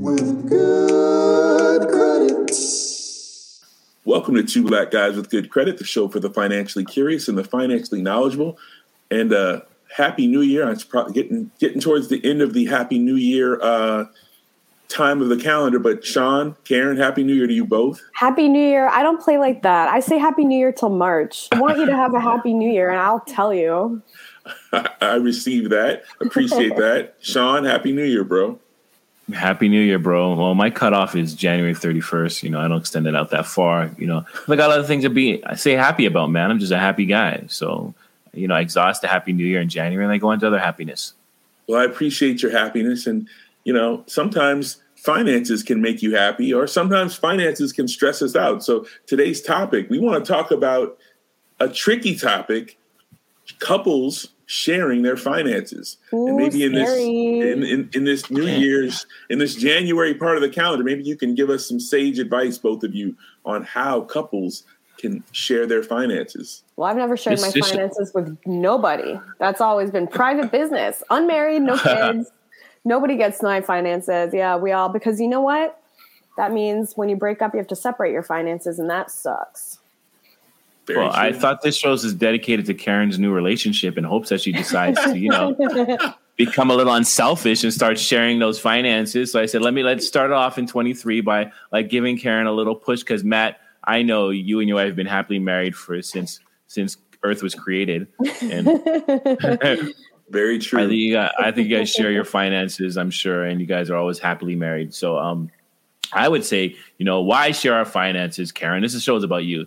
with good credit. Welcome to Two Black Guys with Good Credit, the show for the financially curious and the financially knowledgeable. And uh, Happy New Year! It's probably getting getting towards the end of the Happy New Year uh, time of the calendar. But Sean, Karen, Happy New Year to you both. Happy New Year. I don't play like that. I say Happy New Year till March. I want you to have a Happy New Year, and I'll tell you. I received that. Appreciate that. Sean, Happy New Year, bro. Happy New Year, bro. Well, my cutoff is January 31st. You know, I don't extend it out that far. You know, I got other things to be, I say happy about, man. I'm just a happy guy. So, you know, I exhaust a Happy New Year in January and I go into other happiness. Well, I appreciate your happiness. And, you know, sometimes finances can make you happy, or sometimes finances can stress us out. So, today's topic, we want to talk about a tricky topic couples sharing their finances. Ooh, and maybe in this in, in, in this New Year's in this January part of the calendar, maybe you can give us some sage advice, both of you, on how couples can share their finances. Well, I've never shared This- my this- finances with nobody. That's always been private business. Unmarried, no kids. Nobody gets my finances. Yeah, we all because you know what? That means when you break up, you have to separate your finances, and that sucks. Very Well, I thought this show is dedicated to Karen's new relationship in hopes that she decides to, you know, become a little unselfish and start sharing those finances. So I said, let me let's start off in 23 by like giving Karen a little push because Matt, I know you and your wife have been happily married for since since Earth was created, and Very true. I think you got, I think you guys share your finances, I'm sure, and you guys are always happily married. So um, I would say, you know, why share our finances, Karen? This show is about you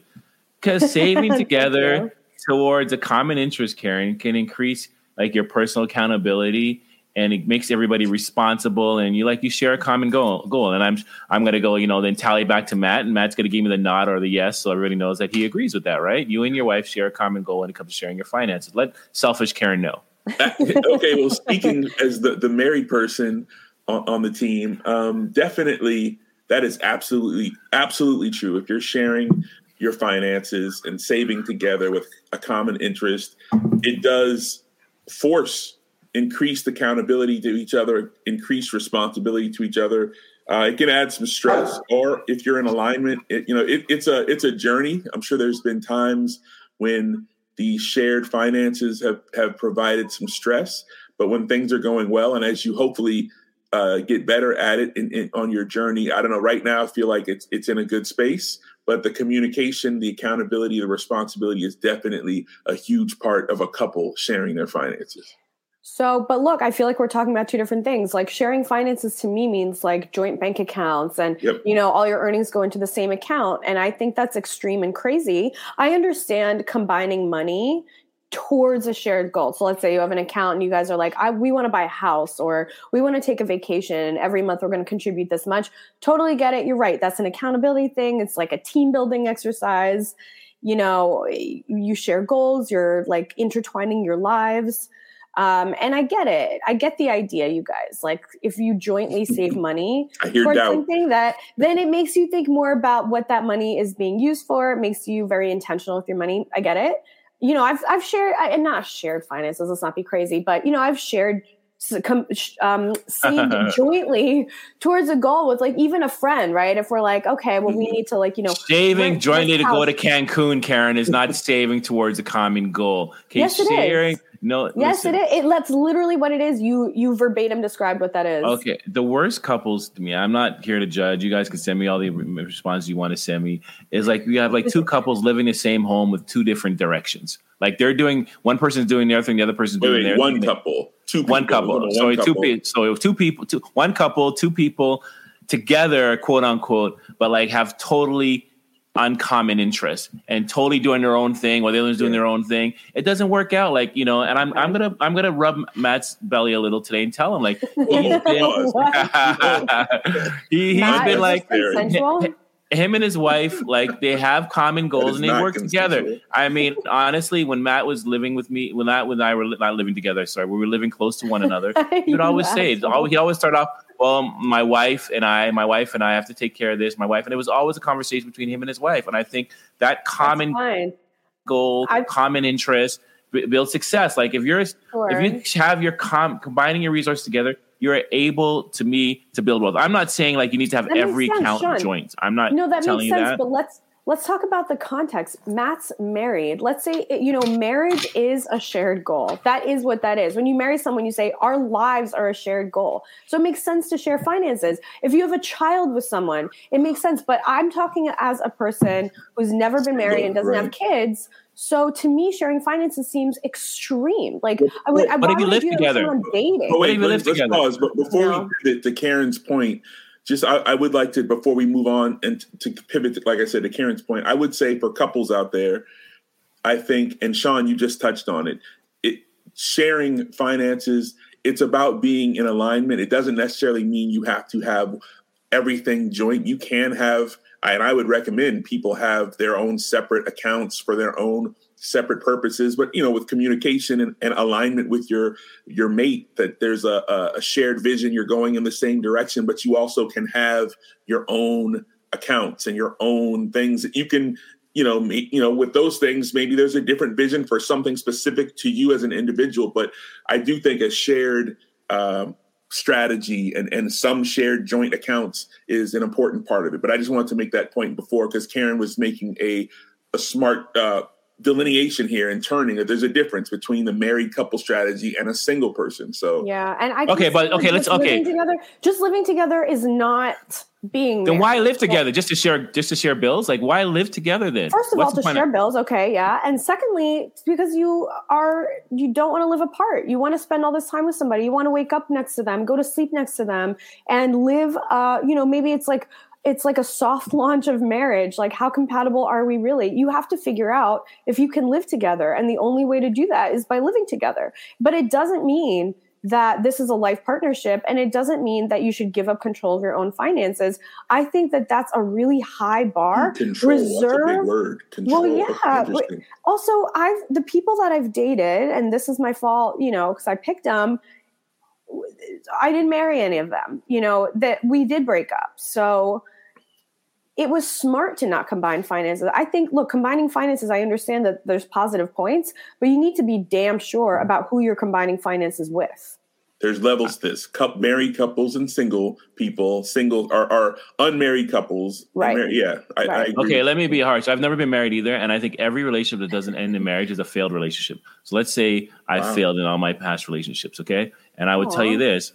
because saving together towards a common interest, Karen, can increase like your personal accountability and it makes everybody responsible and you like you share a common goal goal and i'm i'm going to go you know then tally back to matt and matt's going to give me the nod or the yes so everybody knows that he agrees with that right? You and your wife share a common goal when it comes to sharing your finances. Let selfish karen know. Okay, well, speaking as the, the married person on, on the team, um, definitely that is absolutely absolutely true. If you're sharing your finances and saving together with a common interest, it does force increased accountability to each other, increased responsibility to each other. Uh, it can add some stress, or if you're in alignment, it, you know, it, it's a it's a journey. I'm sure there's been times when the shared finances have have provided some stress, but when things are going well, and as you hopefully uh, get better at it in, in, on your journey, I don't know. Right now, I feel like it's it's in a good space, but the communication, the accountability, the responsibility is definitely a huge part of a couple sharing their finances. So, but look, I feel like we're talking about two different things. Like sharing finances to me means like joint bank accounts and Yep. you know, all your earnings go into the same account. And I think that's extreme and crazy. I understand combining money towards a shared goal. So let's say you have an account and you guys are like, I, we want to buy a house or we want to take a vacation and every month we're going to contribute this much. Totally get it. You're right. That's an accountability thing. It's like a team building exercise. You know, you share goals, you're like intertwining your lives. Um, and I get it. I get the idea, you guys. Like, if you jointly save money I hear towards doubt. something, that then it makes you think more about what that money is being used for. It makes you very intentional with your money. I get it. You know, I've I've shared I- and not shared finances. Let's not be crazy, but you know, I've shared um, saved jointly towards a goal with like even a friend, right? If we're like, okay, well, we need to like you know Saving jointly to go to Cancun, Karen, is not saving towards a common goal. Okay, Yes, it is. Sharing. No, Yes, listen. it is. It, that's literally what it is. You you verbatim described what that is. Okay, the worst couples to me. I'm not here to judge. You guys can send me all the responses you want to send me. Is like you have like two couples living in the same home with two different directions. Like they're doing one person's doing their thing, the other person's Wait, doing wait, their one thing. couple, two one people, couple. one So two couple. people. So two people. Two one couple. Two people together, quote unquote, but like have totally uncommon interests and totally doing their own thing while the other's doing Yeah. their own thing. It doesn't work out. Like you know, and I'm I'm gonna I'm gonna rub Matt's belly a little today and tell him like he's been he, he's Matt, been like him and his wife like they have common goals and they work together i mean honestly when matt was living with me when matt and i were li- not living together sorry we were living close to one another he would always say asshole. he always start off well my wife and i my wife and i have to take care of this my wife and it was always a conversation between him and his wife and i think that common goal I've- common interest b- build success like if you're Sure. if you have your com- combining your resources together you're able to me to build wealth i'm not saying like you need to have That every sense, count Sean. joint i'm not No, that telling makes you sense. that But let's let's talk about the context. Matt's married. Let's say you know marriage is a shared goal. That is what that is. When you marry someone, you say our lives are a shared goal. So it makes sense to share finances. If you have a child with someone, it makes sense. But I'm talking as a person who's never been married and doesn't have kids. So to me, sharing finances seems extreme. Like I would. I But if you live do that with together? dating. But What wait, if you let's, live together? pause. But before No. we pivot to Karen's point, just I, I would like to before we move on and to pivot, like I said, to Karen's point, I would say for couples out there, I think, and Sean, you just touched on it. It sharing finances. It's about being in alignment. It doesn't necessarily mean you have to have everything joint. You can have, and I would recommend people have their own separate accounts for their own separate purposes. But you know, with communication and, and alignment with your your mate, that there's a, a- shared vision. You're going in the same direction, but you also can have your own accounts and your own things that you can. You know, you know, with those things, maybe there's a different vision for something specific to you as an individual. But I do think a shared um, strategy and, and some shared joint accounts is an important part of it. But I just wanted to make that point before because Karen was making a a smart uh, delineation here and turning that there's a difference between the married couple strategy and a single person. So Yeah, and I Okay, but- okay, let's- just living okay. together. Just living together is not being. Then why live together? Just to share, just to share bills? Like why live together then? First of What's all, to share of- bills, okay, yeah, and secondly, it's because you are you don't want to live apart. You want to spend all this time with somebody. You want to wake up next to them, go to sleep next to them, and live. Uh, you know, maybe it's like it's like a soft launch of marriage. Like, how compatible are we really? You have to figure out if you can live together, and the only way to do that is by living together. But it doesn't mean that this is a life partnership and it doesn't mean that you should give up control of your own finances i think that that's a really high bar control, that's a big reserve word. Control. well, yeah. Also, I've the people that I've dated, and this is my fault, you know, because I picked them. I didn't marry any of them. You know that we did break up, so it was smart to not combine finances. I think, look, combining finances, I understand that there's positive points, but you need to be damn sure about who you're combining finances with. There's levels to this. Cup married couples and single people, single are, are unmarried couples. Right. mar- yeah. I, I Right. agree. Okay, let me be harsh. I've never been married either, and I think every relationship that doesn't end in marriage is a failed relationship. So let's say I Wow. failed in all my past relationships, okay? And I would tell you this.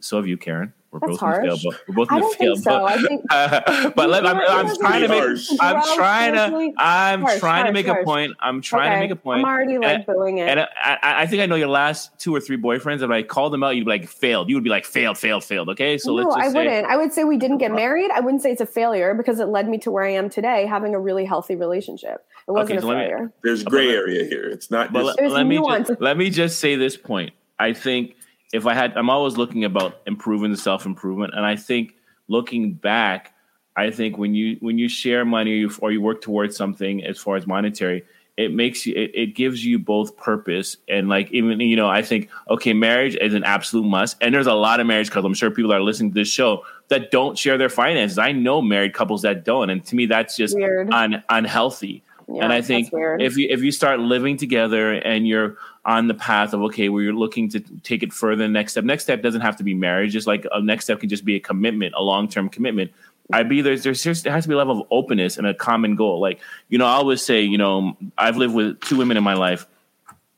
So have you, Karen. We're That's both gonna fail, harsh. but we're both I gonna don't fail. think so. I think but, but let, I'm, I'm trying to make. harsh. I'm trying to. I'm harsh, trying to harsh, make a point. I'm trying to make a point. I'm already like And- booing it. And I, I, I think I know your last two or three boyfriends. If I called them out, you'd be like failed. You would be like failed, failed, failed. Okay, so no, let's just I say, wouldn't. I would say we didn't get uh-huh. married. I wouldn't say it's a failure because it led me to where I am today, having a really healthy relationship. It wasn't so a let me- failure. There's gray area here. It's not But just let, let me just, let me just say this point. I think if I had, I'm always looking about improving the self improvement, and I think looking back, I think when you when you share money or you, or you work towards something as far as monetary, it makes you it, it gives you both purpose and like even you know I think okay marriage is an absolute must. And there's a lot of marriage couples I'm sure people are listening to this show that don't share their finances. I know married couples that don't. And to me that's just un, unhealthy Yeah, and I think if you if you start living together and you're on the path of okay where you're looking to take it further next step next step doesn't have to be marriage. Just like a next step can just be a commitment a long-term commitment. I'd be there's there's there has to be a level of openness and a common goal. Like you know, I always say, you know, I've lived with two women in my life,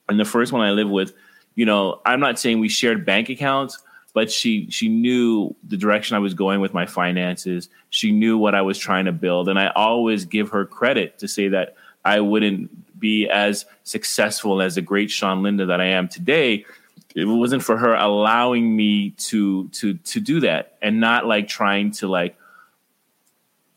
and the first one I lived with, you know, I'm not saying we shared bank accounts, but she she knew the direction I was going with my finances. She knew what I was trying to build, and I always give her credit to say that I wouldn't be as successful as the great Sean Linda that I am today if it wasn't for her allowing me to to to do that and not like trying to like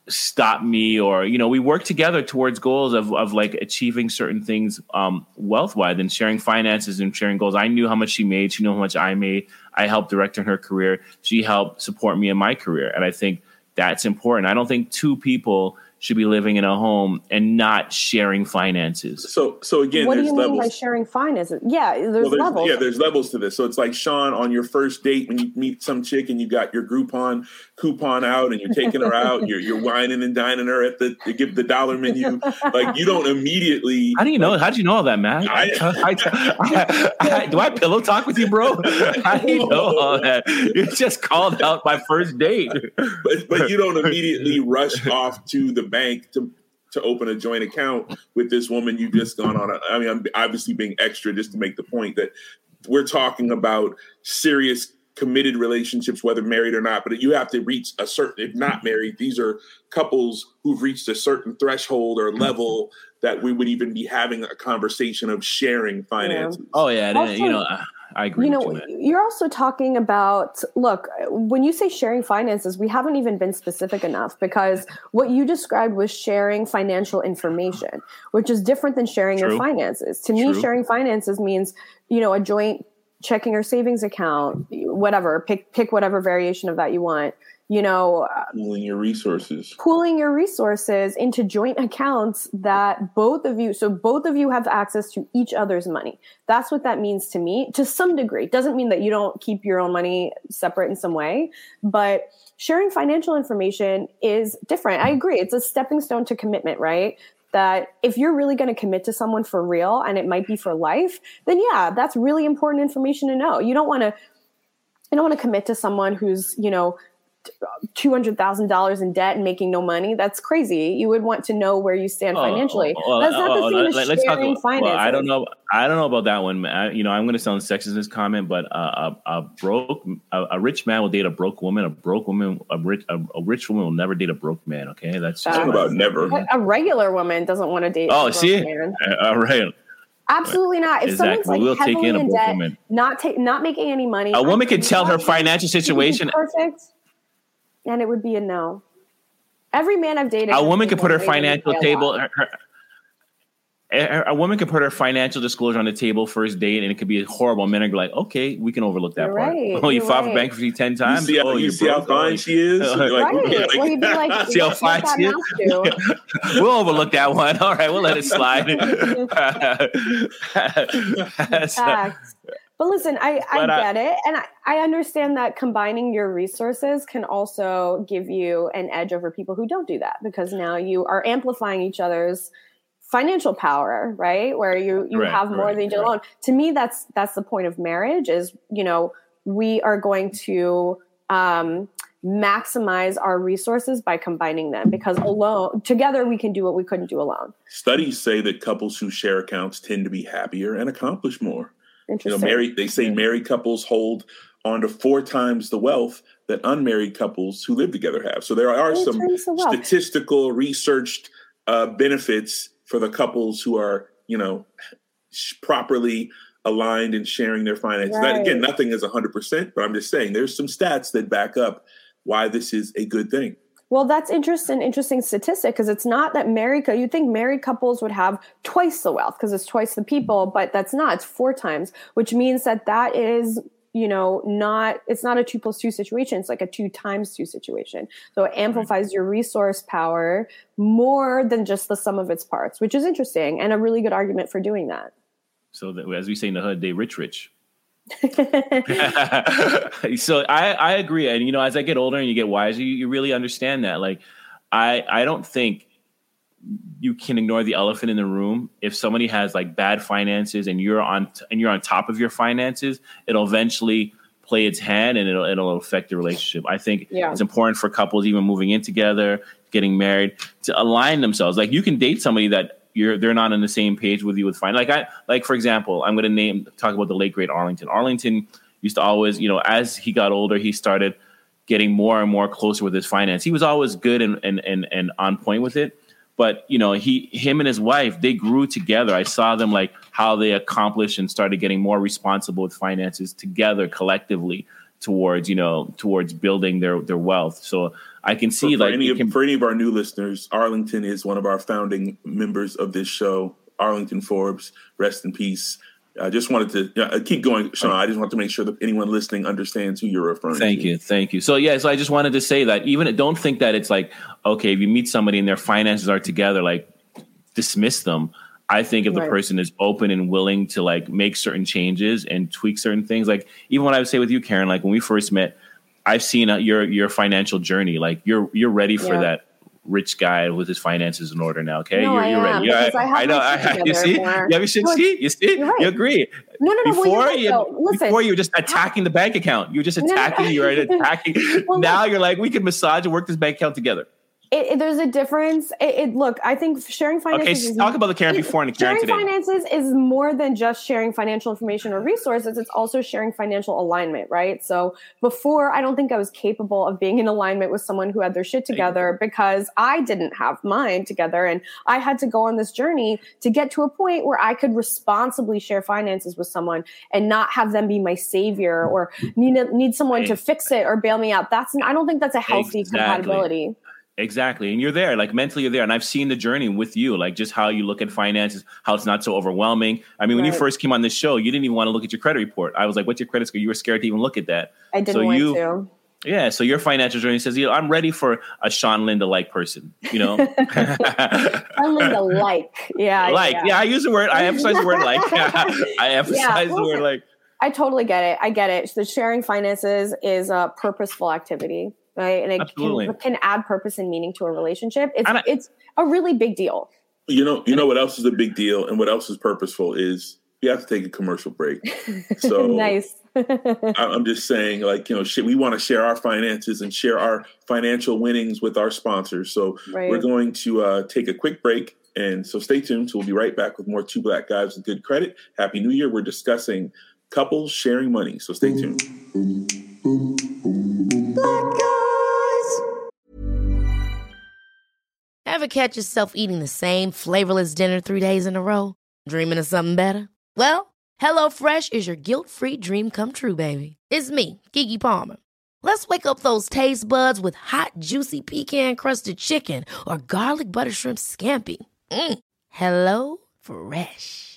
stop me or you know we work together towards goals of of like achieving certain things um wealth wise and sharing finances and sharing goals. I knew how much she made. She knew how much i made. I helped direct in her career. She helped support me in my career. And i think that's important. I don't think two people should be living in a home and not sharing finances So so again, what do there's you mean by sharing finances? Yeah, there's, Well, there's, levels. yeah, there's levels to this. So it's like Sean on your first date when you meet some chick and you got your Groupon coupon out and you're taking her out, you're you're wining and dining her at the to give the dollar menu. Like you don't immediately. how do you know how do you know all that man I- I, I, do i pillow talk with you bro how do you know all that you just called out my first date but but you don't immediately rush off to the bank to to open a joint account with this woman you just gone on. A, I mean, I'm obviously being extra just to make the point that we're talking about serious committed relationships, whether married or not. But you have to reach a certain, if not married, these are couples who've reached a certain threshold or level that we would even be having a conversation of sharing finances. oh yeah and, Also- you know I, agree you know with you you're also talking about look when you say sharing finances we haven't even been specific enough because what you described was sharing financial information which is different than sharing your finances. To me sharing finances means you know a joint checking or savings account whatever pick pick whatever variation of that you want you know uh, Pooling your resources. pooling your resources into joint accounts that both of you so both of you have access to each other's money. That's what that means to me to some degree. It doesn't mean that you don't keep your own money separate in some way but sharing financial information is different. I agree. It's a stepping stone to commitment right? That if you're really going to commit to someone for real and it might be for life then yeah that's really important information to know. You don't want to you don't want to commit to someone who's you know two hundred thousand dollars in debt and making no money. That's crazy. You would want to know where you stand Oh, financially. well, That's not uh, the same as let- let's talk sharing about- finances. well, I don't know. I don't know about that one. I, you know, I'm going to sound sexist in this comment, but uh, a, a broke, a, a rich man will date a broke woman. A broke woman, a rich, a, a rich woman will never date a broke man. Okay, that's just Talking That's- about never. A regular woman doesn't want to date. Oh, a broke see, man. Uh, all right. Absolutely not. If Exactly. someone's like We'll take heavily in a in debt, woman. not ta- not making any money, A woman can I'm tell her financial she could be situation. perfect, and it would be a no. Every man I've dated, A woman made can put her more money than financial they pay a table. Her, her, eh, a a woman can put her financial disclosure on the table first date, and it could be a horrible. Men are like, "Okay, we can overlook that You're part." right, Oh, you you're filed for bankruptcy ten You times. see oh, you you're see how broke? Oh, fine she is? Like, Like, Right. Well, you'd be like, See how fine she is? we'll overlook that one. All right, we'll let it slide. So- Facts. But listen, I, I But I- get it. And I, I understand that combining your resources can also give you an edge over people who don't do that because now you are amplifying each other's financial power, right? Where you, you Right, have more right, than each right. alone. To me, that's that's the point of marriage is, you know, we are going to um maximize our resources by combining them because alone together we can do what we couldn't do alone. Studies say that couples who share accounts tend to be happier and accomplish more. You know, married they say married couples hold on to four times the wealth that unmarried couples who live together have. So there are some times the wealth. statistical researched uh, benefits for the couples who are, you know, sh- properly aligned and sharing their finances. That, again, nothing is 100%, but I'm just saying there's some stats that back up why this is a good thing. Well, that's interesting, interesting statistic because it's not that married. You'd think married couples would have twice the wealth because it's twice the people, but that's not. It's four times, which means that that is, you know, not it's not a two plus two situation. It's like a two times two situation. So it amplifies your resource power more than just the sum of its parts, which is interesting and a really good argument for doing that. So that, as we say in the hood, they rich rich. so I, I agree. And you know, as I get older and you get wiser, you, you really understand that. Like I I don't think you can ignore the elephant in the room. If somebody has like bad finances and you're on t- and you're on top of your finances, it'll eventually play its hand and it'll it'll affect the relationship. I think Yeah. it's important for couples even moving in together, getting married, to align themselves. Like you can date somebody that you're they're not on the same page with you with fine. Like I like for example, I'm going to name talk about the late great Arlington. Arlington used to always, you know, as he got older, he started getting more and more closer with his finance. He was always good and and and, and on point with it. But you know, he him and his wife, they grew together. I saw them like how they accomplished and started getting more responsible with finances together collectively towards, you know, towards building their their wealth. So I can see for like any of, can- for any of our new listeners, Arlington is one of our founding members of this show. Arlington Forbes, rest in peace. I just wanted to uh, keep going, Sean. I just want to make sure that anyone listening understands who you're referring Thank to. you, thank you. So yeah, so I just wanted to say that even don't think that it's like okay, if you meet somebody and their finances are together, like dismiss them. I think if the Right. person is open and willing to like make certain changes and tweak certain things, like even what I would say with you, Karen, like when we first met, I've seen uh, your your financial journey. Like you're you're ready for Yeah. that rich guy with his finances in order now. Okay, No, you're, you're ready. Yeah, because I have know. I, you see, more. yeah, you should No, see. You see, right. you agree. No, no, no. well, Before right, you. Listen, before you were just attacking the bank account. You were just No, no, no. attacking. You were attacking. Well, now you're like, we can massage and work this bank account together. It, it- there's a difference. It, it look, I think sharing finances. s- is- talk about the Karen before and the Karen sharing today. finances is more than just sharing financial information or resources. It's also sharing financial alignment, right? So before, I don't think I was capable of being in alignment with someone who had their shit together because I didn't have mine together, and I had to go on this journey to get to a point where I could responsibly share finances with someone and not have them be my savior or need need someone to fix it or bail me out. That's I don't think that's a healthy Exactly. compatibility. Exactly. And you're there, like mentally you're there. And I've seen the journey with you, like just how you look at finances, how it's not so overwhelming. I mean, when you first came on this show, you didn't even want to look at your credit report. I was like, what's your credit score? You were scared to even look at that. I didn't So want you- to. Yeah. So your financial journey says, you know, I'm ready for a Sean Linda like person, you know? Only the like. Yeah. like, yeah. I use the word, I emphasize the word like. I emphasize the word like. I totally get it. I get it. The sharing finances is a purposeful activity, right? And it can, can add purpose and meaning to a relationship. It's I- it's a really big deal. You know, you know what else is a big deal, and what else is purposeful is you have to take a commercial break. So nice. I- I'm just saying, like, you know, shit, we want to share our finances and share our financial winnings with our sponsors. So Right. we're going to uh, take a quick break. And so stay tuned. So we'll be right back with more Two Black Guys with Good Credit. Happy New Year. We're discussing couples sharing money. So stay tuned. Ever catch yourself eating the same flavorless dinner three days in a row? Dreaming of something better? Well, HelloFresh is your guilt-free dream come true, baby. It's me, Keke Palmer. Let's wake up those taste buds with hot, juicy pecan-crusted chicken or garlic butter shrimp scampi. Mm. Hello Fresh.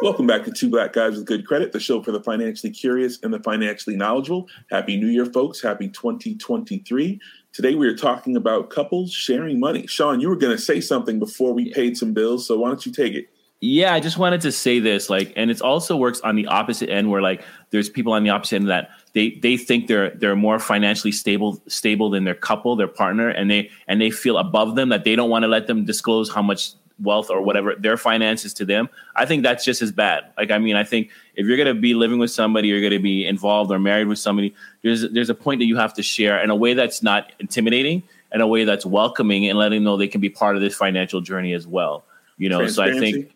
Welcome back to Two Black Guys with Good Credit, the show for the financially curious and the financially knowledgeable. Happy New Year, folks. Happy 2023. Today we are talking about couples sharing money. Sean, you were going to say something before we paid some bills, so why don't you take it? Yeah, I just wanted to say this, like, and it also works on the opposite end, where like there's people on the opposite end that they they think they're they're more financially stable stable than their couple, their partner, and they and they feel above them that they don't want to let them disclose how much wealth or whatever their finances to them. I think that's just as bad. Like, I mean, I think if you're going to be living with somebody, you're going to be involved or married with somebody. There's there's a point that you have to share in a way that's not intimidating, in a way that's welcoming, and letting them know they can be part of this financial journey as well. You know, so I think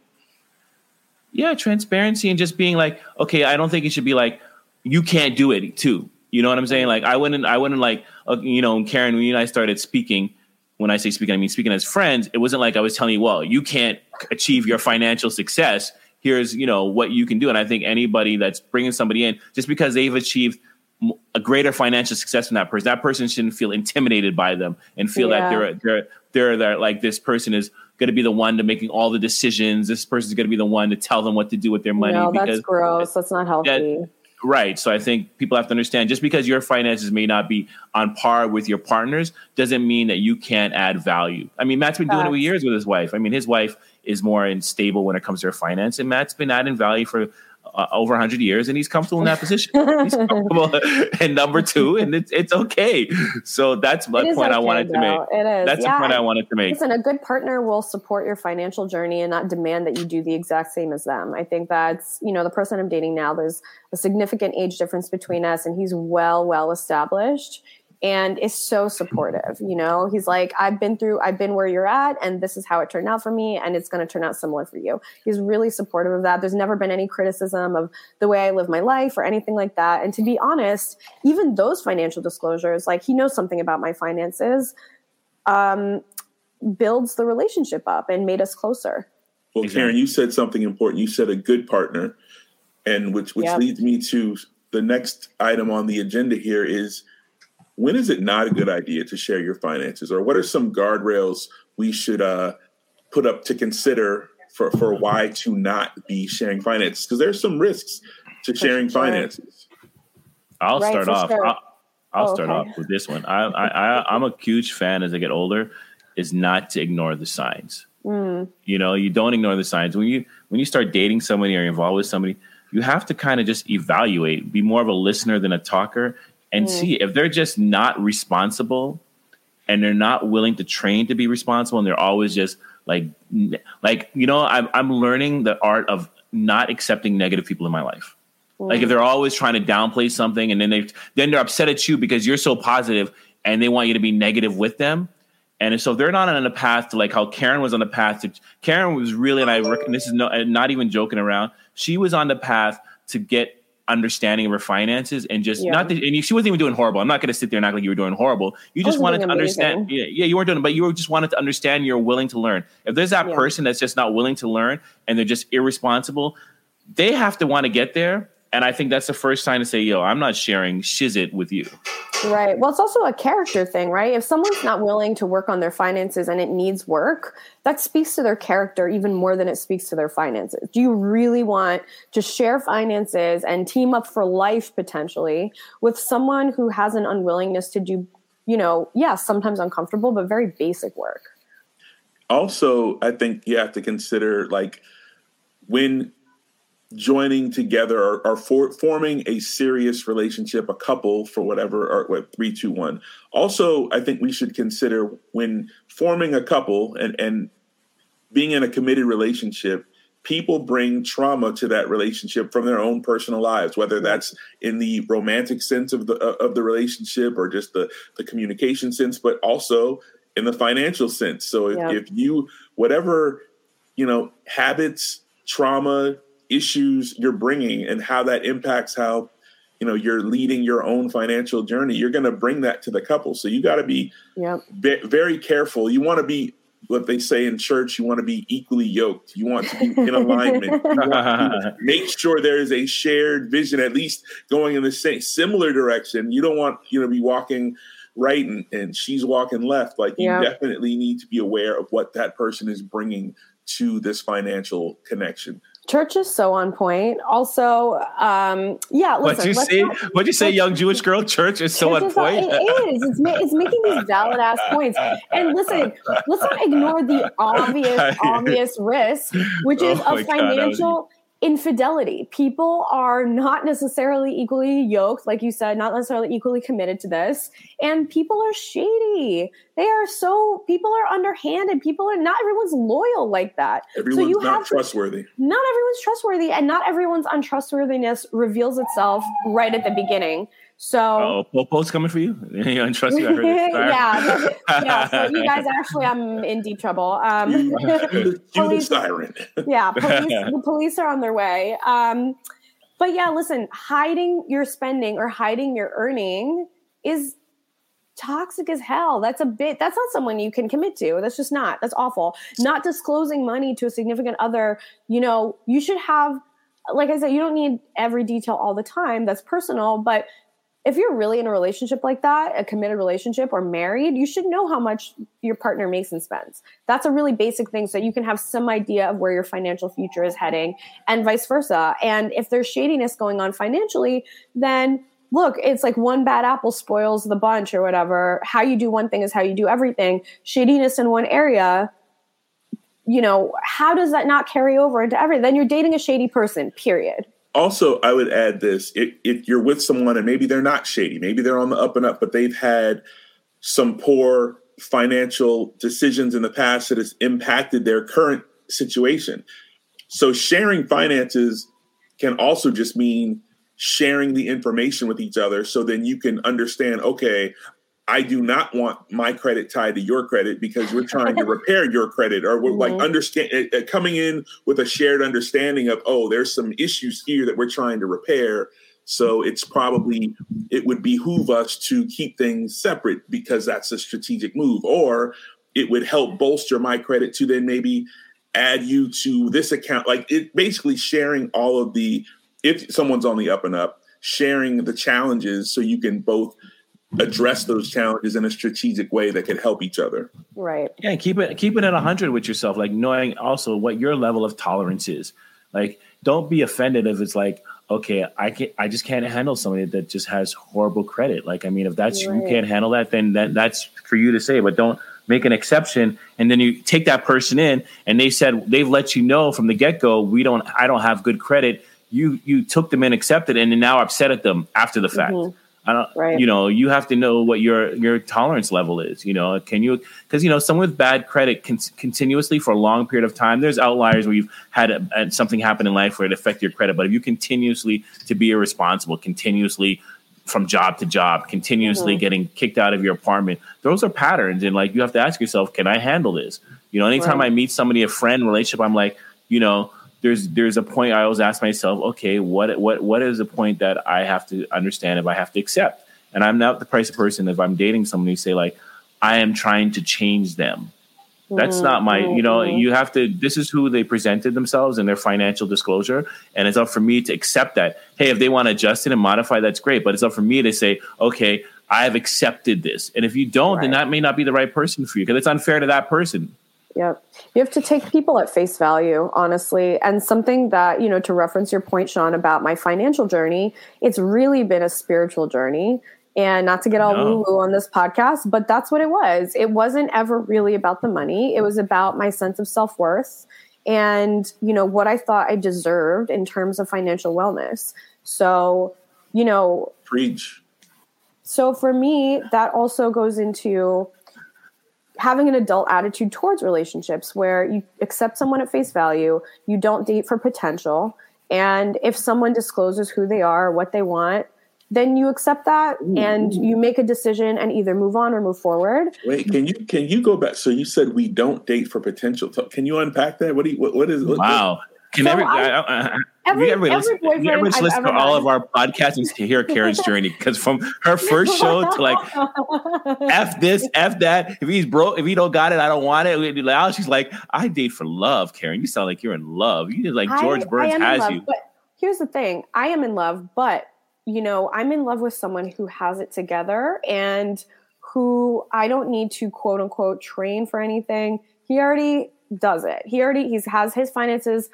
yeah, transparency and just being like, okay, I don't think it should be like you can't do it too. You know what I'm saying? Like I wouldn't, I wouldn't like, uh, you know, Karen, when you and I started speaking, when I say speaking, I mean speaking as friends. It wasn't like I was telling you, well, you can't achieve your financial success. Here's, you know, what you can do. And I think anybody that's bringing somebody in, just because they've achieved a greater financial success than that person, that person shouldn't feel intimidated by them and feel yeah. that they're they're they're they're like this person is going to be the one to making all the decisions. This person is going to be the one to tell them what to do with their money. No, because that's gross. That's not healthy. That, right. So I think people have to understand just because your finances may not be on par with your partner's doesn't mean that you can't add value. I mean, Matt's been doing it for years with his wife. I mean, his wife is more unstable when it comes to her finance, and Matt's been adding value for uh, over 100 years and he's comfortable in that position. he's comfortable and number two, and it's, it's okay. So that's my point okay, I wanted though. to make. It is. That's yeah. the point I wanted to make. Listen, a good partner will support your financial journey and not demand that you do the exact same as them. I think that's, you know, the person I'm dating now, there's a significant age difference between us and he's well, well established and is so supportive. You know, he's like, I've been through, I've been where you're at, and this is how it turned out for me, and it's going to turn out similar for you. He's really supportive of that. There's never been any criticism of the way I live my life or anything like that. And to be honest, even those financial disclosures, like he knows something about my finances, um, builds the relationship up and made us closer. Well, Karen, you said something important. You said a good partner, and which which yep. leads me to the next item on the agenda here is when is it not a good idea to share your finances or what are some guardrails we should uh, put up to consider for, for why to not be sharing finances because there's some risks to sharing sure. finances i'll right, start off sure. i'll, I'll oh, start okay. off with this one I, I, I i'm a huge fan as i get older is not to ignore the signs mm. you know you don't ignore the signs when you when you start dating somebody or involved with somebody you have to kind of just evaluate be more of a listener than a talker and mm. see if they're just not responsible and they're not willing to train to be responsible and they're always just like like you know I'm I'm learning the art of not accepting negative people in my life. Mm. Like if they're always trying to downplay something and then they then they're upset at you because you're so positive and they want you to be negative with them. And so they're not on the path to like how Karen was on the path to Karen was really and I reckon this is no, not even joking around. She was on the path to get understanding of her finances and just yeah. not that, and she wasn't even doing horrible. I'm not going to sit there and act like you were doing horrible. You just wanted to understand. Yeah, yeah, you weren't doing it, but you were just wanted to understand. You're willing to learn. If there's that yeah. person that's just not willing to learn and they're just irresponsible, they have to want to get there. And I think that's the first sign to say, yo, I'm not sharing shizit with you. Right. Well, it's also a character thing, right? If someone's not willing to work on their finances and it needs work, that speaks to their character even more than it speaks to their finances. Do you really want to share finances and team up for life potentially with someone who has an unwillingness to do, you know, yes, yeah, sometimes uncomfortable, but very basic work? Also, I think you have to consider like when joining together or, or for, forming a serious relationship, a couple for whatever, or what, three, two, one. Also, I think we should consider when forming a couple and, and being in a committed relationship, people bring trauma to that relationship from their own personal lives, whether that's in the romantic sense of the uh, of the relationship or just the the communication sense, but also in the financial sense. So if, yeah. if you whatever you know habits, trauma, issues you're bringing and how that impacts how you know you're leading your own financial journey you're going to bring that to the couple. So you got to be yep. be, very careful. You want to be what they say in church you want to be equally yoked. You want to be in alignment. Make sure there is a shared vision at least going in the same similar direction. You don't want you know be walking right and, and she's walking left. Like you yep. definitely need to be aware of what that person is bringing to this financial connection Church is so on point. Also, um, yeah. Listen, What'd you say? not- What'd you say, young Jewish girl? Church is so Church on is not- point. It is. It's, ma- it's making these valid ass points. And listen, let's not ignore the obvious, obvious risk, which is Oh a God, financial infidelity. People are not necessarily equally yoked, like you said, not necessarily equally committed to this. And people are shady. They are so, people are underhanded. People are, not everyone's loyal like that. Everyone's you not have trustworthy. not everyone's trustworthy and not everyone's untrustworthiness reveals itself right at the beginning. So Oh, Popo's coming for you. You untrust you. I heard it. yeah, yeah. So you guys actually, I'm in deep trouble. Um, the police, siren. yeah, police, the police are on their way. Um, but yeah, listen, hiding your spending or hiding your earning is toxic as hell. That's a bit. That's not someone you can commit to. That's just not. That's awful. Not disclosing money to a significant other. You know, you should have. Like I said, you don't need every detail all the time. That's personal, but if you're really in a relationship like that, a committed relationship or married, you should know how much your partner makes and spends. That's a really basic thing so you can have some idea of where your financial future is heading and vice versa. And if there's shadiness going on financially, then look, it's like one bad apple spoils the bunch or whatever. How you do one thing is how you do everything. Shadiness in one area, you know, how does that not carry over into everything? Then you're dating a shady person, period. Also, I would add this: if, if you're with someone and maybe they're not shady, maybe they're on the up and up, but they've had some poor financial decisions in the past that has impacted their current situation. So, sharing finances can also just mean sharing the information with each other, so then you can understand. Okay, I do not want my credit tied to your credit because we're trying to repair your credit, or we're like understand uh, uh, coming in with a shared understanding of oh, there's some issues here that we're trying to repair. So it's probably it would behoove us to keep things separate because that's a strategic move, or it would help bolster my credit to then maybe add you to this account. Like it basically sharing all of the if someone's on the up and up, sharing the challenges so you can both address those challenges in a strategic way that can help each other. Right. Yeah, and keep it keep it at hundred with yourself, like knowing also what your level of tolerance is. Like, don't be offended if it's like, okay, I can I just can't handle somebody that just has horrible credit. Like, I mean, if that's you can't handle that, then that that's for you to say. But don't make an exception, and then you take that person in, and they said they've let you know from the get go, we don't, I don't have good credit. You you took them in, accepted, and then now upset at them after the fact. Mm-hmm. I don't, Right. you know, you have to know what your your tolerance level is. You know, can you because you know someone with bad credit con- continuously for a long period of time. There's outliers where you've had a, had something happen in life where it affected your credit, but if you continuously to be irresponsible, continuously from job to job, continuously mm-hmm. getting kicked out of your apartment, those are patterns, and like you have to ask yourself, can I handle this? You know, anytime Right. I meet somebody, a friend, relationship, I'm like, you know, there's there's a point I always ask myself, okay, what what what is the point that I have to understand if I have to accept? And I'm not the price of person if I'm dating someone somebody say like, I am trying to change them. That's not my, mm-hmm. you know, mm-hmm. you have to, this is who they presented themselves in their financial disclosure. And it's up for me to accept that. Hey, if they want to adjust it and modify, that's great. But it's up for me to say, okay, I have accepted this. And if you don't, then that may not be the right person for you because it's unfair to that person. Yep. You have to take people at face value, honestly. And something that, you know, to reference your point, Sean, about my financial journey, it's really been a spiritual journey. And not to get all No. woo woo on this podcast, but that's what it was. It wasn't ever really about the money, it was about my sense of self worth and, you know, what I thought I deserved in terms of financial wellness. So, you know, Preach. so for me, that also goes into having an adult attitude towards relationships where you accept someone at face value, you don't date for potential, and if someone discloses who they are, what they want, then you accept that and you make a decision and either move on or move forward. Wait, can you can you go back? So you said we don't date for potential. Can you unpack that? What do you, what, what is what, Wow. Can So every, I- I, I, every- every listen, boyfriend listen to all of our podcasts and hear Karen's journey? Because from her first show to like F this, F that. If he's broke, if he don't got it, I don't want it. Now she's like, I date for love, Karen. You sound like you're in love. You did like George I- Burns has love, you. But here's the thing I am in love, but, you know, I'm in love with someone who has it together and who I don't need to quote unquote train for anything. He already does it. He already he's has his finances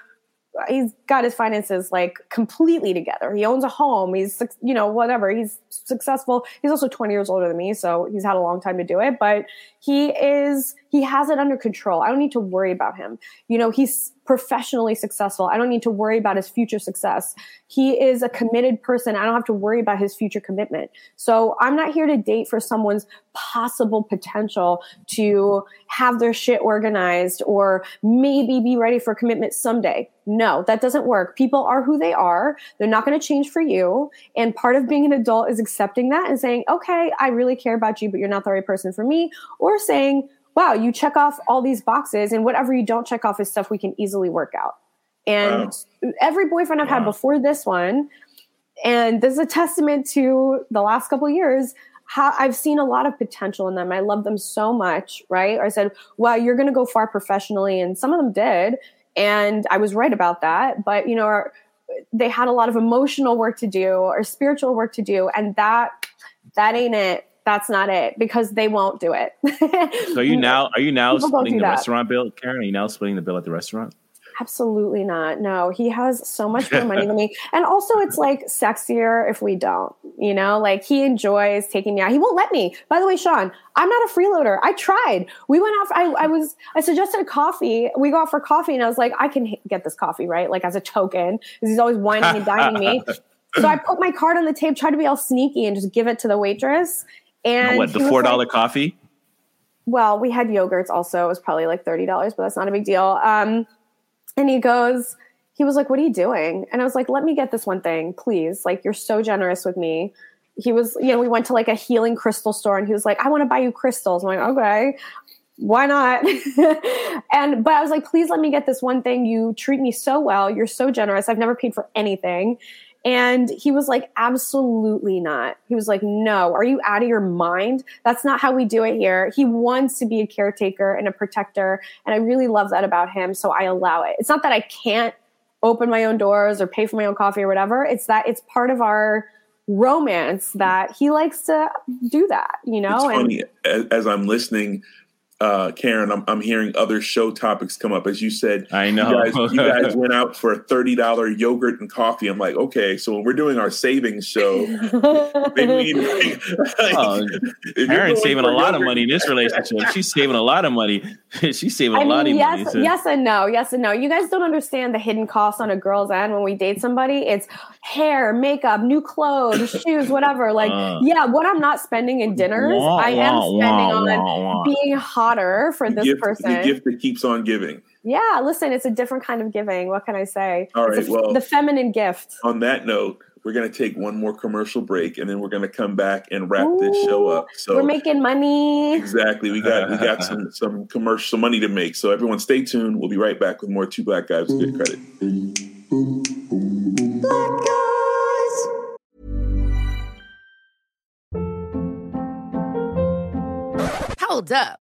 he's got his finances like completely together. He owns a home. He's you know whatever. He's successful. He's also 20 years older than me, so he's had a long time to do it. But he is he has it under control. I don't need to worry about him. You know, he's professionally successful. I don't need to worry about his future success. He is a committed person. I don't have to worry about his future commitment. So I'm not here to date for someone's possible potential to have their shit organized or maybe be ready for commitment someday. No, that doesn't work. People are who they are. They're not going to change for you. And part of being an adult is accepting that and saying, okay, I really care about you, but you're not the right person for me. Or saying, wow, you check off all these boxes, and whatever you don't check off is stuff we can easily work out. And wow. every boyfriend I've wow. had before this one, and this is a testament to the last couple years, how I've seen a lot of potential in them. I love them so much, right? I said, wow, you're going to go far professionally. And some of them did. And I was right about that. But, you know, they had a lot of emotional work to do or spiritual work to do. And that, that ain't it that's not it because they won't do it. so are you now are you now People splitting the that. restaurant bill, Keren? Are you now splitting the bill at the restaurant? Absolutely not. No, he has so much more money than me. And also it's like sexier if we don't, you know, like he enjoys taking me out. He won't let me. By the way, Sean, I'm not a freeloader. I tried. We went out, I, I was, I suggested a coffee. We go out for coffee and I was like, I can get this coffee, right? Like as a token because he's always wining and dining me. So I put my card on the table, tried to be all sneaky and just give it to the waitress. And what the four dollar like, coffee? Well, we had yogurts also. It was probably like thirty dollars, but that's not a big deal. Um, and he goes, he was like, "What are you doing?" And I was like, "Let me get this one thing, please. Like, you're so generous with me." He was, you know, we went to like a healing crystal store, and he was like, "I want to buy you crystals." I'm like, "Okay." Why not? and but I was like, please let me get this one thing. You treat me so well. You're so generous. I've never paid for anything. And he was like, absolutely not. He was like, no, are you out of your mind? That's not how we do it here. He wants to be a caretaker and a protector. And I really love that about him. So I allow it. It's not that I can't open my own doors or pay for my own coffee or whatever. It's that it's part of our romance that he likes to do that, you know? It's funny, as, as I'm listening, uh, Keren, I'm, I'm hearing other show topics come up. As you said, I know you guys, you guys went out for a thirty dollar yogurt and coffee. I'm like, okay, so when we're doing our savings show, maybe like, oh, Keren's saving a lot of money in this relationship. She's saving a lot of money. She's saving I a mean, lot of yes, money. So. Yes and no. Yes and no. You guys don't understand the hidden costs on a girl's end when we date somebody. It's hair, makeup, new clothes, shoes, whatever. Like, uh, yeah, what I'm not spending in dinners, wah, I am wah, spending wah, on being hotter for this gift, person. The gift that keeps on giving. Yeah, listen, it's a different kind of giving. What can I say? All right, a, well, the feminine gift. On that note, we're going to take one more commercial break and then we're going to come back and wrap Ooh, this show up. So we're making money. Exactly. We got we got some some commercial money to make. So everyone stay tuned. We'll be right back with more two black guys with good credit. Black guys. Hold up.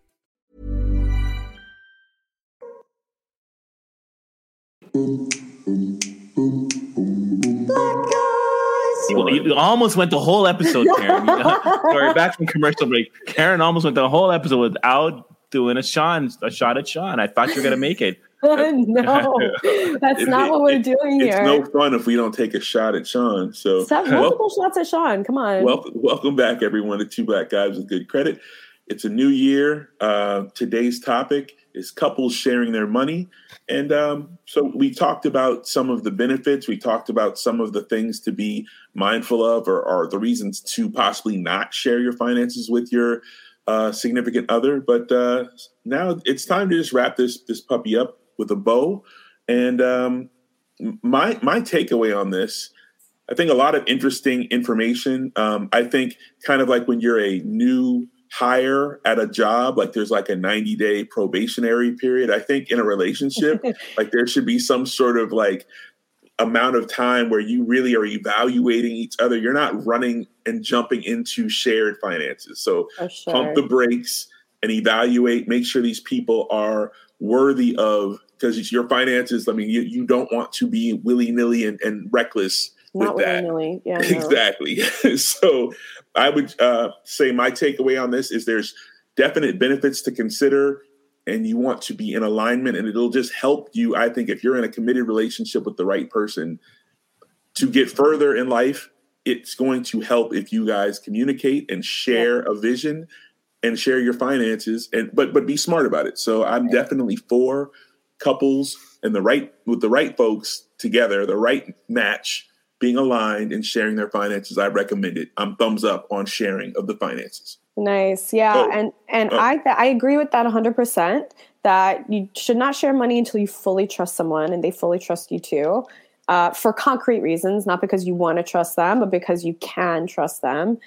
You, you almost went the whole episode, Keren. Sorry, back from commercial break. Keren almost went the whole episode without doing a Sean, a shot at Sean. I thought you were gonna make it. no, that's It- not it- what we're it- doing It's here. no fun if we don't take a shot at Sean. So Stop multiple shots at Sean. Come on. welcome, welcome back, everyone, to Two Black Guys with Good Credit. It's a new year. Uh, today's topic is couples sharing their money. And um, so we talked about some of the benefits. We talked about some of the things to be mindful of or, or the reasons to possibly not share your finances with your uh, significant other. But uh, now it's time to just wrap this, this puppy up with a bow. And um, my, my takeaway on this I think a lot of interesting information. Um, I think kind of like when you're a new hire at a job, like there's like a 90 day probationary period. I think in a relationship, like there should be some sort of like amount of time where you really are evaluating each other. You're not running and jumping into shared finances. So sure. pump the brakes and evaluate, make sure these people are worthy of because your finances, I mean, you, you don't want to be willy nilly and, and reckless Not with that. willy-nilly. Yeah, no. Exactly. so I would uh, say my takeaway on this is there's definite benefits to consider and you want to be in alignment and it'll just help you i think if you're in a committed relationship with the right person to get further in life it's going to help if you guys communicate and share a vision and share your finances and but but be smart about it. So i'm definitely for couples and the right with the right folks together the right match being aligned and sharing their finances i recommend it i'm thumbs up on sharing of the finances Nice. Yeah. Oh. And and Oh. I I agree with that 100% that you should not share money until you fully trust someone and they fully trust you too. Uh, for concrete reasons, not because you want to trust them, but because you can trust them.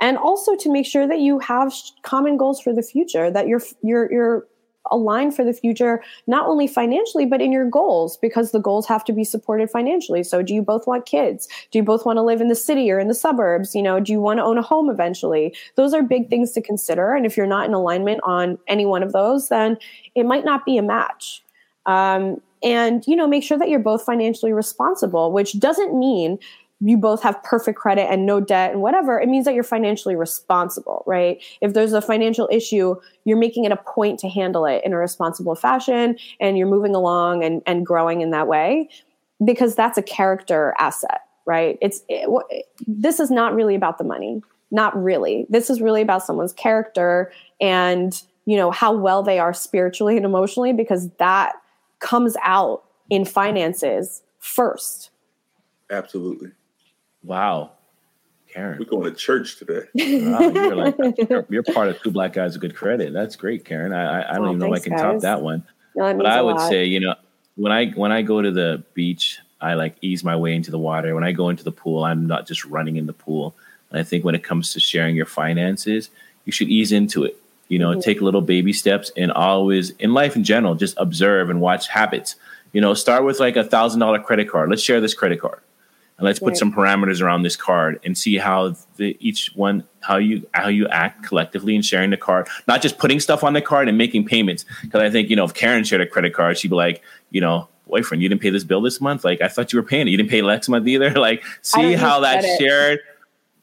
And also to make sure that you have sh- common goals for the future, that you're you're you're aligned for the future, not only financially, but in your goals, because the goals have to be supported financially. So do you both want kids? Do you both want to live in the city or in the suburbs? You know, do you want to own a home eventually? Those are big things to consider. And if you're not in alignment on any one of those, then it might not be a match. Um, and, you know, make sure that you're both financially responsible, which doesn't mean you both have perfect credit and no debt and whatever. It means that you're financially responsible, right? If there's a financial issue, you're making it a point to handle it in a responsible fashion and you're moving along and, and growing in that way because that's a character asset, right? It's it, this is not really about the money, not really. This is really about someone's character and you know how well they are spiritually and emotionally because that comes out in finances first. absolutely Wow, Keren. we're going to church today Wow, you're like you're, you're part of two black guys with good credit. That's great, Keren. I I, I don't Oh, even know if I thanks, can top that one. No, that but I would lot. say, you know, when I when I go to the beach, I like ease my way into the water. When I go into the pool, I'm not just running in the pool. And I think when it comes to sharing your finances, you should ease into it. You know, Mhm. take little baby steps and always in life in general, just observe and watch habits. You know, start with like a thousand dollar credit card. Let's share this credit card. And let's put Right. some parameters around this card and see how the each one how you how you act collectively in sharing the card, not just putting stuff on the card and making payments. Because I think you know if Keren shared a credit card, she'd be like, you know, boyfriend, you didn't pay this bill this month. Like I thought you were paying it. You didn't pay next month either. Like see how that shared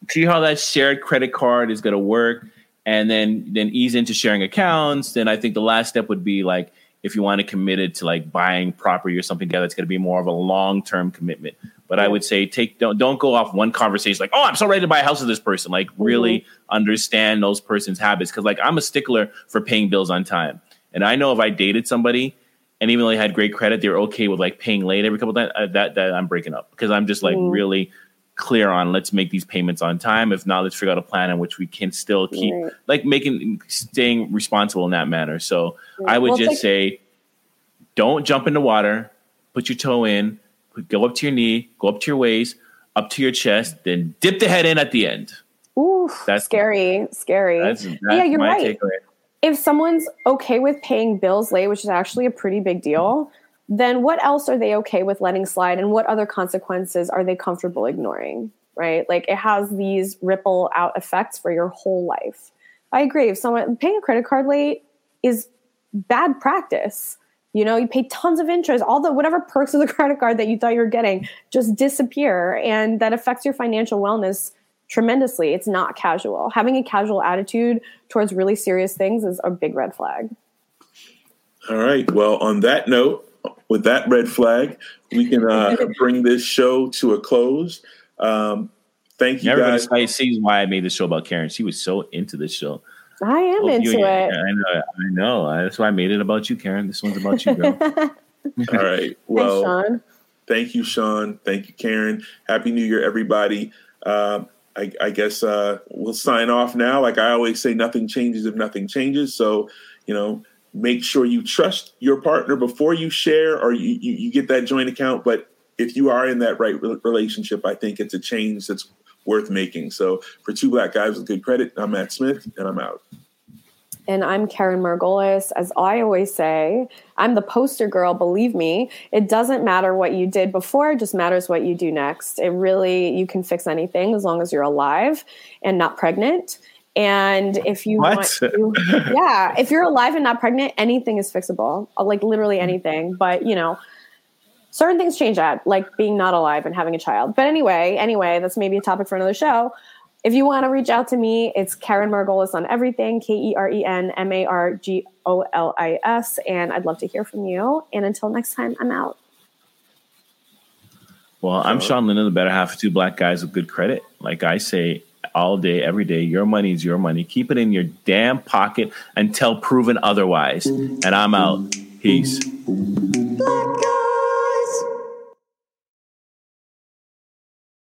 see how that shared credit card is going to work and then then ease into sharing accounts then i think the last step would be like if you want to commit it to like buying property or something together it's going to be more of a long-term commitment but i would say take don't don't go off one conversation like oh i'm so ready to buy a house with this person. Like really understand those person's habits. Because like i'm a stickler for paying bills on time. And i know if i dated somebody and even though they had great credit they're okay with like paying late every couple of times uh, that that i'm breaking up. Because i'm just like Mm. really clear on let's make these payments on time. If not, let's figure out a plan in which we can still keep Right. like making staying responsible in that manner. So I would Well, just take- say don't jump in the water, put your toe in, go up to your knee, go up to your waist, up to your chest, then dip the head in at the end. Ooh, That's- scary, scary. That's, that's yeah, you're right. takeaway. if someone's okay with paying bills late, which is actually a pretty big deal, then what else are they okay with letting slide and what other consequences are they comfortable ignoring? Right? Like it has these ripple out effects for your whole life. I agree. If someone paying a credit card late is bad practice. You know, you pay tons of interest. All the whatever perks of the credit card that you thought you were getting just disappear, and that affects your financial wellness tremendously. It's not casual. Having a casual attitude towards really serious things is a big red flag. All right. Well, on that note, with that red flag, we can uh, bring this show to a close. Um, thank you Everybody guys. sees why I made this show about Keren. She was so into this show. I am Hope into you- it. I know. I know. That's why I made it about you, Keren. This one's about you, girl. All right. Well, Sean. thank you, Sean. Thank you, Keren. Happy New Year, everybody. Um, I, I guess uh, we'll sign off now. Like I always say, nothing changes if nothing changes. So, you know, make sure you trust your partner before you share or you, you, you get that joint account. But if you are in that right re- relationship, I think it's a change that's worth making. So, for two black guys with good credit, I'm Matt Smith, and I'm out. And I'm Keren Margolis. As I always say, I'm the poster girl, believe me. It doesn't matter what you did before, it just matters what you do next. It really, you can fix anything as long as you're alive and not pregnant. And if you What? want to, yeah, if you're alive and not pregnant, anything is fixable, like literally anything. But, you know, certain things change that, like being not alive and having a child. But anyway, anyway, that's maybe a topic for another show. If you want to reach out to me, it's Keren Margolis on everything, K E R E N M A R G O L I S. And I'd love to hear from you. And until next time, I'm out. Well, I'm Sean Lennon, the better half of two black guys with good credit. Like I say all day, every day, your money is your money. Keep it in your damn pocket until proven otherwise. And I'm out. Peace. Black